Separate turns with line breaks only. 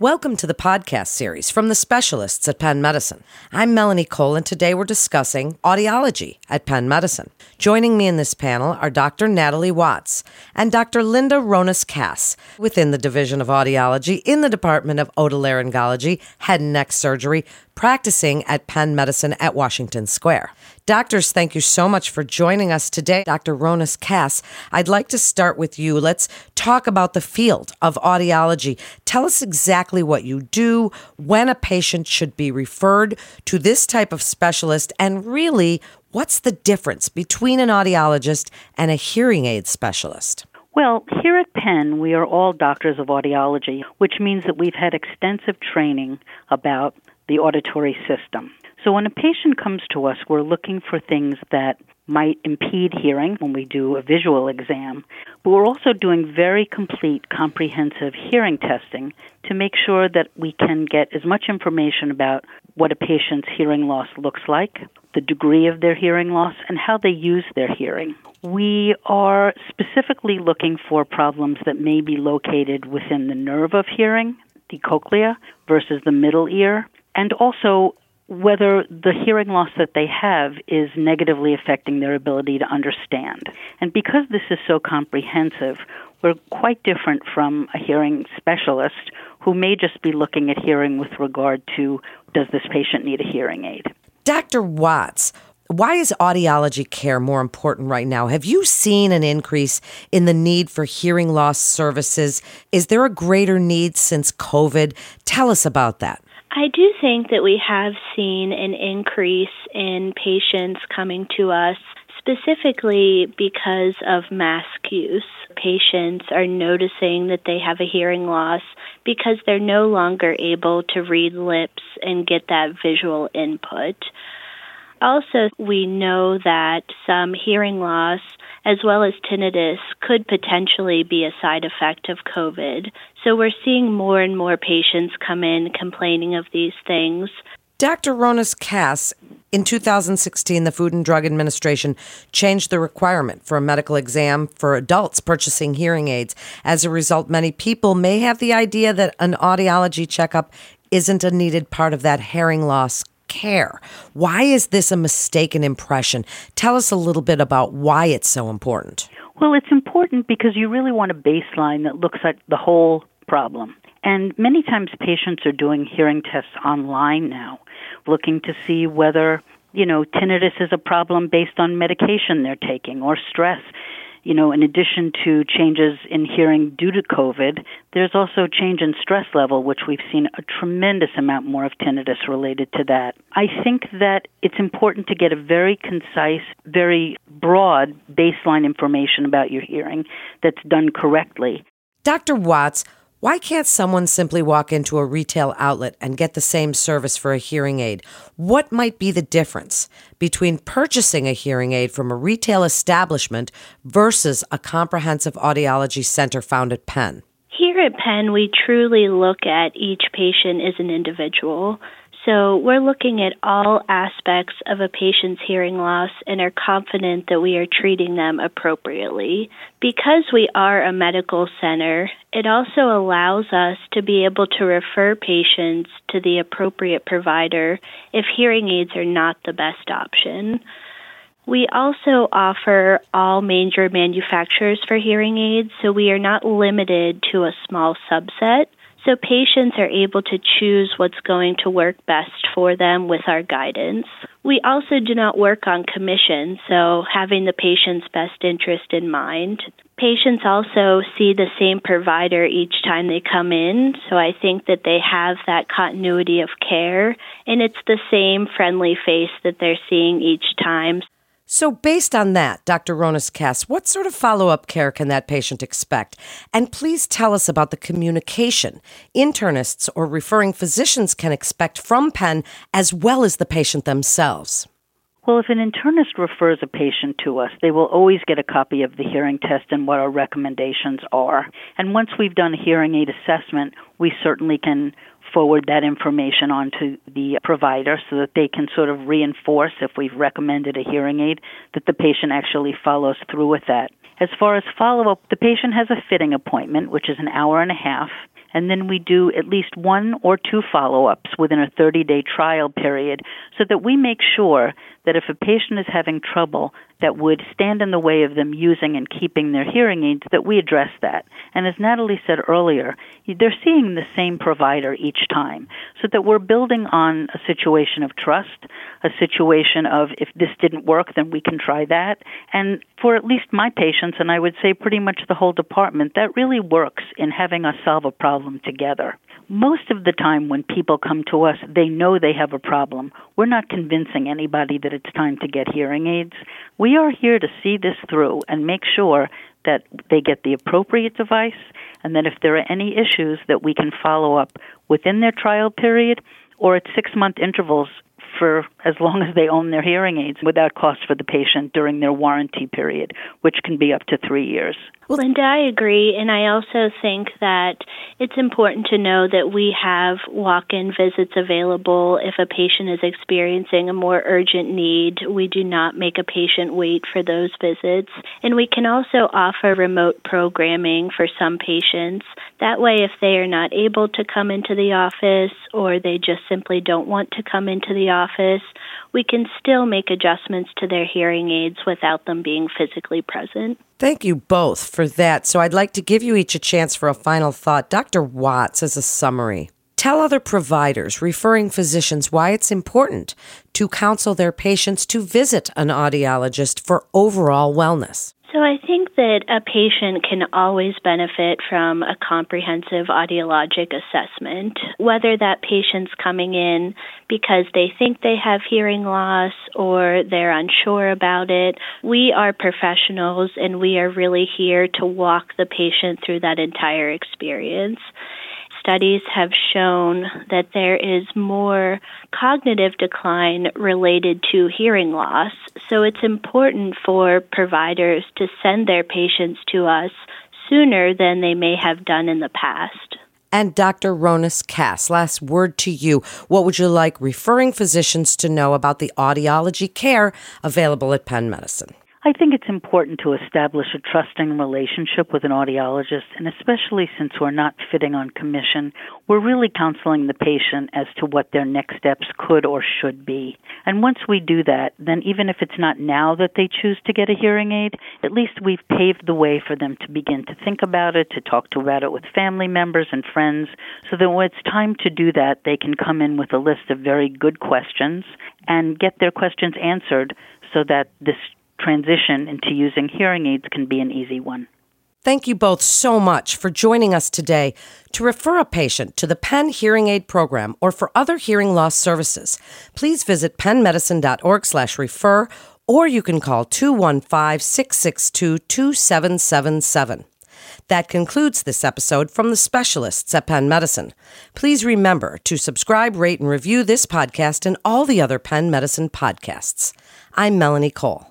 Welcome to the podcast series from the specialists at Penn Medicine. I'm Melanie Cole, and today we're discussing audiology at Penn Medicine. Joining me in this panel are Dr. Natalie Watts and Dr. Linda Ronas Cass within the Division of Audiology in the Department of Otolaryngology, Head and Neck Surgery, practicing at Penn Medicine at Washington Square. Doctors, thank you so much for joining us today. Dr. Ronas Cass, I'd like to start with you. Let's talk about the field of audiology. Tell us exactly what you do, when a patient should be referred to this type of specialist, and really, what's the difference between an audiologist and a hearing aid specialist?
Well, here at Penn, we are all doctors of audiology, which means that we've had extensive training about the auditory system. So when a patient comes to us, we're looking for things that might impede hearing when we do a visual exam, but we're also doing very complete, comprehensive hearing testing to make sure that we can get as much information about what a patient's hearing loss looks like, the degree of their hearing loss, and how they use their hearing. We are specifically looking for problems that may be located within the nerve of hearing, the cochlea, versus the middle ear, and also whether the hearing loss that they have is negatively affecting their ability to understand. And because this is so comprehensive, we're quite different from a hearing specialist who may just be looking at hearing with regard to does this patient need a hearing aid?
Dr. Watts, why is audiology care more important right now? Have you seen an increase in the need for hearing loss services? Is there a greater need since COVID? Tell us about that.
I do think that we have seen an increase in patients coming to us specifically because of mask use. Patients are noticing that they have a hearing loss because they're no longer able to read lips and get that visual input. Also, we know that some hearing loss as well as tinnitus could potentially be a side effect of COVID. So we're seeing more and more patients come in complaining of these things.
Dr. Ronas Cass, in 2016, the Food and Drug Administration changed the requirement for a medical exam for adults purchasing hearing aids. As a result, many people may have the idea that an audiology checkup isn't a needed part of that hearing loss care. Why is this a mistaken impression? Tell us a little bit about why it's so important.
Well, it's important because you really want a baseline that looks at the whole problem. And many times patients are doing hearing tests online now, looking to see whether, you know, tinnitus is a problem based on medication they're taking or stress you know, in addition to changes in hearing due to COVID, there's also change in stress level, which we've seen a tremendous amount more of tinnitus related to that. I think that it's important to get a very concise, very broad baseline information about your hearing that's done correctly.
Dr. Watts, why can't someone simply walk into a retail outlet and get the same service for a hearing aid? What might be the difference between purchasing a hearing aid from a retail establishment versus a comprehensive audiology center found at Penn?
Here at Penn, we truly look at each patient as an individual. So we're looking at all aspects of a patient's hearing loss and are confident that we are treating them appropriately. Because we are a medical center, it also allows us to be able to refer patients to the appropriate provider if hearing aids are not the best option. We also offer all major manufacturers for hearing aids, so we are not limited to a small subset. So patients are able to choose what's going to work best for them with our guidance. We also do not work on commission, so having the patient's best interest in mind. Patients also see the same provider each time they come in, so I think that they have that continuity of care, and it's the same friendly face that they're seeing each time.
So, based on that, Dr. Ronas Cass, what sort of follow up care can that patient expect? And please tell us about the communication internists or referring physicians can expect from Penn as well as the patient themselves.
Well, if an internist refers a patient to us, they will always get a copy of the hearing test and what our recommendations are. And once we've done a hearing aid assessment, we certainly can forward that information on to the provider so that they can sort of reinforce if we've recommended a hearing aid that the patient actually follows through with that. As far as follow up, the patient has a fitting appointment, which is an hour and a half. and then we do at least one or two follow ups within a 30 day trial period so that we make sure that if a patient is having trouble that would stand in the way of them using and keeping their hearing aids, that we address that. And as Natalie said earlier, they're seeing the same provider each time, so that we're building on a situation of trust, a situation of if this didn't work, then we can try that. And for at least my patients, and I would say pretty much the whole department, that really works in having us solve a problem together most of the time when people come to us, they know they have a problem. We're not convincing anybody that it's time to get hearing aids. We are here to see this through and make sure that they get the appropriate device and that if there are any issues that we can follow up within their trial period or at 6 month intervals for as long as they own their hearing aids without cost for the patient during their warranty period, which can be up to 3 years.
Well, Linda, I agree. And I also think that it's important to know that we have walk in visits available if a patient is experiencing a more urgent need. We do not make a patient wait for those visits. And we can also offer remote programming for some patients. That way, if they are not able to come into the office or they just simply don't want to come into the office, we can still make adjustments to their hearing aids without them being physically present.
Thank you both for that. So I'd like to give you each a chance for a final thought. Dr. Watts, as a summary, tell other providers, referring physicians, why it's important to counsel their patients to visit an audiologist for overall wellness.
So I think that a patient can always benefit from a comprehensive audiologic assessment, whether that patient's coming in because they think they have hearing loss or they're unsure about it. We are professionals and we are really here to walk the patient through that entire experience studies have shown that there is more cognitive decline related to hearing loss. So it's important for providers to send their patients to us sooner than they may have done in the past.
And Dr. Ronis Cass, last word to you. What would you like referring physicians to know about the audiology care available at Penn Medicine?
I think it's important to establish a trusting relationship with an audiologist, and especially since we're not fitting on commission, we're really counseling the patient as to what their next steps could or should be. And once we do that, then even if it's not now that they choose to get a hearing aid, at least we've paved the way for them to begin to think about it, to talk to about it with family members and friends, so that when it's time to do that, they can come in with a list of very good questions and get their questions answered so that this transition into using hearing aids can be an easy one.
Thank you both so much for joining us today. To refer a patient to the Penn Hearing Aid Program or for other hearing loss services, please visit pennmedicine.org slash refer or you can call 215-662-2777. That concludes this episode from the specialists at Penn Medicine. Please remember to subscribe, rate, and review this podcast and all the other Penn Medicine podcasts. I'm Melanie Cole.